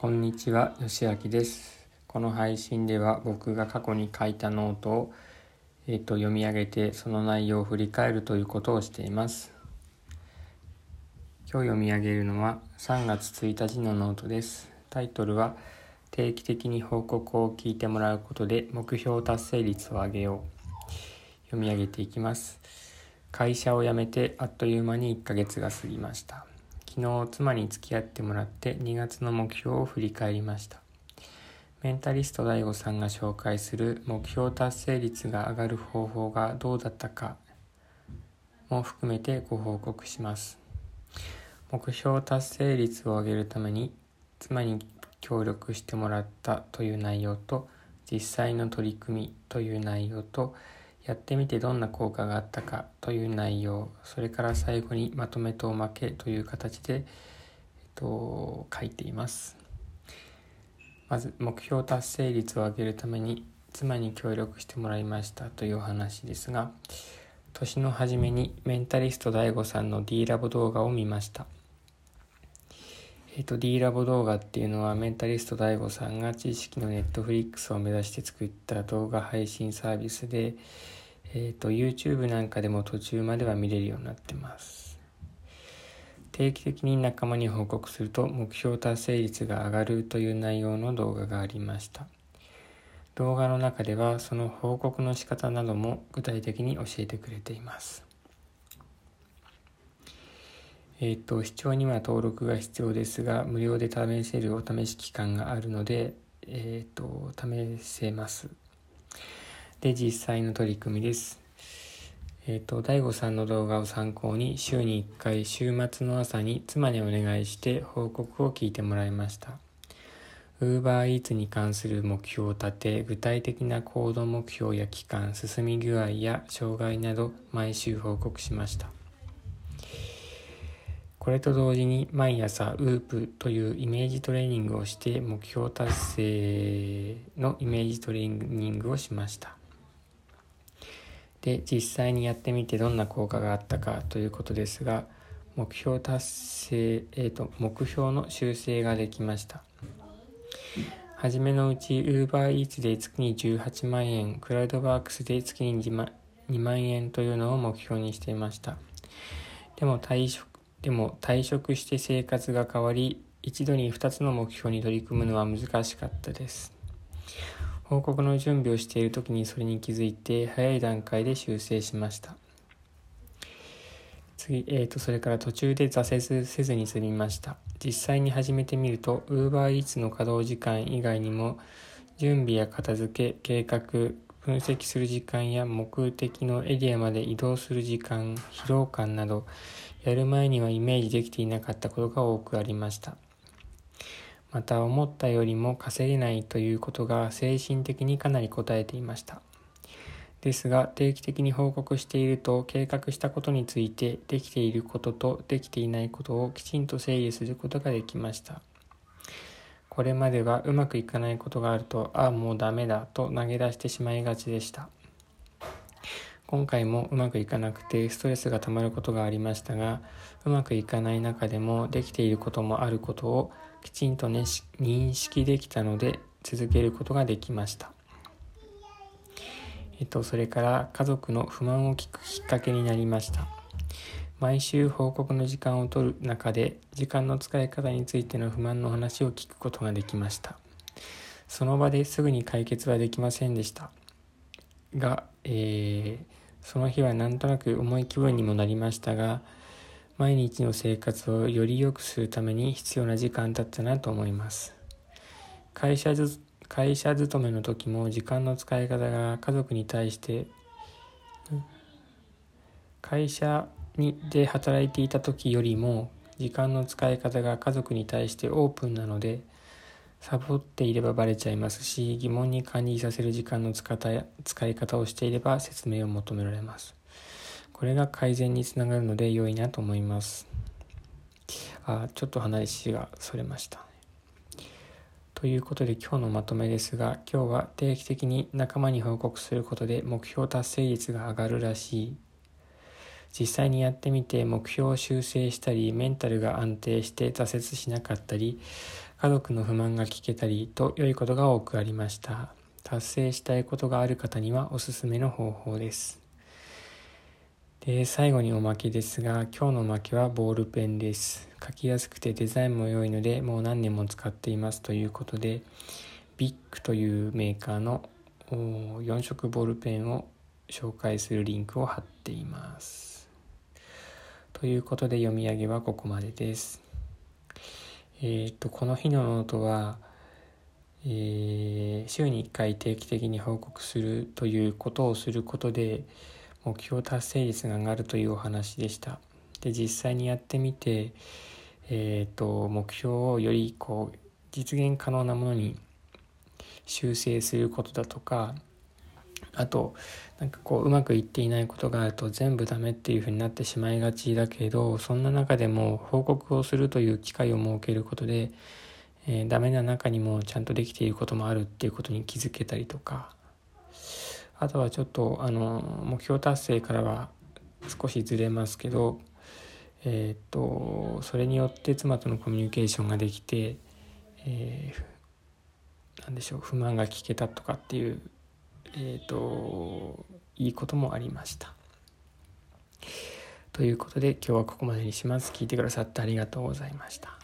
こんにちは、よしあきです。この配信では僕が過去に書いたノートを、えー、と読み上げてその内容を振り返るということをしています。今日読み上げるのは3月1日のノートです。タイトルは定期的に報告を聞いてもらうことで目標達成率を上げよう。読み上げていきます。会社を辞めてあっという間に1ヶ月が過ぎました。昨日妻に付き合ってもらって2月の目標を振り返りました。メンタリスト DAIGO さんが紹介する目標達成率が上がる方法がどうだったかも含めてご報告します。目標達成率を上げるために妻に協力してもらったという内容と実際の取り組みという内容とやってみてどんな効果があったかという内容それから最後にまとめとおまけという形で、えっと、書いています。まず目標達成率を上げるために妻に協力してもらいましたというお話ですが年の初めにメンタリスト DAIGO さんの D ラボ動画を見ました。えっと D ラボ動画っていうのはメンタリスト DAIGO さんが知識のネットフリックスを目指して作った動画配信サービスでえーと、YouTube なんかでも途中までは見れるようになってます。定期的に仲間に報告すると目標達成率が上がるという内容の動画がありました。動画の中ではその報告の仕方なども具体的に教えてくれています。えっ、ー、と視聴には登録が必要ですが無料で試せるお試し期間があるのでえっ、ー、と試せます。で、実際の取り組みです。えっ、ー、と、大悟さんの動画を参考に週に1回週末の朝に妻にお願いして報告を聞いてもらいました。UberEats に関する目標を立て、具体的な行動目標や期間、進み具合や障害など毎週報告しました。これと同時に毎朝 UP というイメージトレーニングをして目標達成のイメージトレーニングをしました。で実際にやってみてどんな効果があったかということですが目標達成、えーと、目標の修正ができました。初めのうち UberEats で月に18万円クラウドワークスで月に2万円というのを目標にしていました。でも退職でも退職して生活が変わり一度に2つの目標に取り組むのは難しかったです。報告の準備をしている時にそれに気づいて早い段階で修正しました。次、えーと、それから途中で挫折せずに済みました。実際に始めてみると UberEats の稼働時間以外にも準備や片付け計画分析する時間や目的のエリアまで移動する時間疲労感などやる前にはイメージできていなかったことが多くありました。また思ったよりも稼げないということが精神的にかなり応えていました。ですが定期的に報告していると計画したことについてできていることとできていないことをきちんと整理することができました。これまではうまくいかないことがあるとああもうダメだと投げ出してしまいがちでした。今回もうまくいかなくてストレスがたまることがありましたがうまくいかない中でもできていることもあることをきちんと、ね、認識できたので続けることができました。えっと、それから家族の不満を聞くきっかけになりました。毎週報告の時間を取る中で時間の使い方についての不満の話を聞くことができました。その場ですぐに解決はできませんでした。が、えー、その日はなんとなく重い気分にもなりましたが、毎日の生活をより良くするために必要な時間だったなと思います。会社会社勤めの時も時間の使い方が家族に対して会社にで働いていた時よりも時間の使い方が家族に対してオープンなのでサボっていればバレちゃいますし疑問に感じさせる時間の使い方をしていれば説明を求められますこれが改善につながるので良いなと思います。あちょっと話がそれました。ということで今日のまとめですが今日は定期的に仲間に報告することで目標達成率が上がるらしい実際にやってみて目標を修正したりメンタルが安定して挫折しなかったり家族の不満が聞けたりと良いことが多くありました。達成したいことがある方にはおすすめの方法です。で最後におまけですが今日のおまけはボールペンです。書きやすくてデザインも良いのでもう何年も使っていますということでビッグというメーカーの4色ボールペンを紹介するリンクを貼っています。ということで読み上げはここまでです。えっ、とこの日のノートはえー、週に1回定期的に報告するということをすることで目標達成率が上がるというお話でした。で実際にやってみて、えーと、目標をよりこう実現可能なものに修正することだとかあとなんかこううまくいっていないことがあると全部ダメっていうふうになってしまいがちだけどそんな中でも報告をするという機会を設けることでえー、ダメな中にもちゃんとできていることもあるっていうことに気づけたりとか。あとはちょっとあの目標達成からは少しずれますけどえっ、とそれによって妻とのコミュニケーションができて、えー、何でしょう不満が聞けたとかっていうえっ、といいこともありました。ということで今日はここまでにします。聞いてくださってありがとうございました。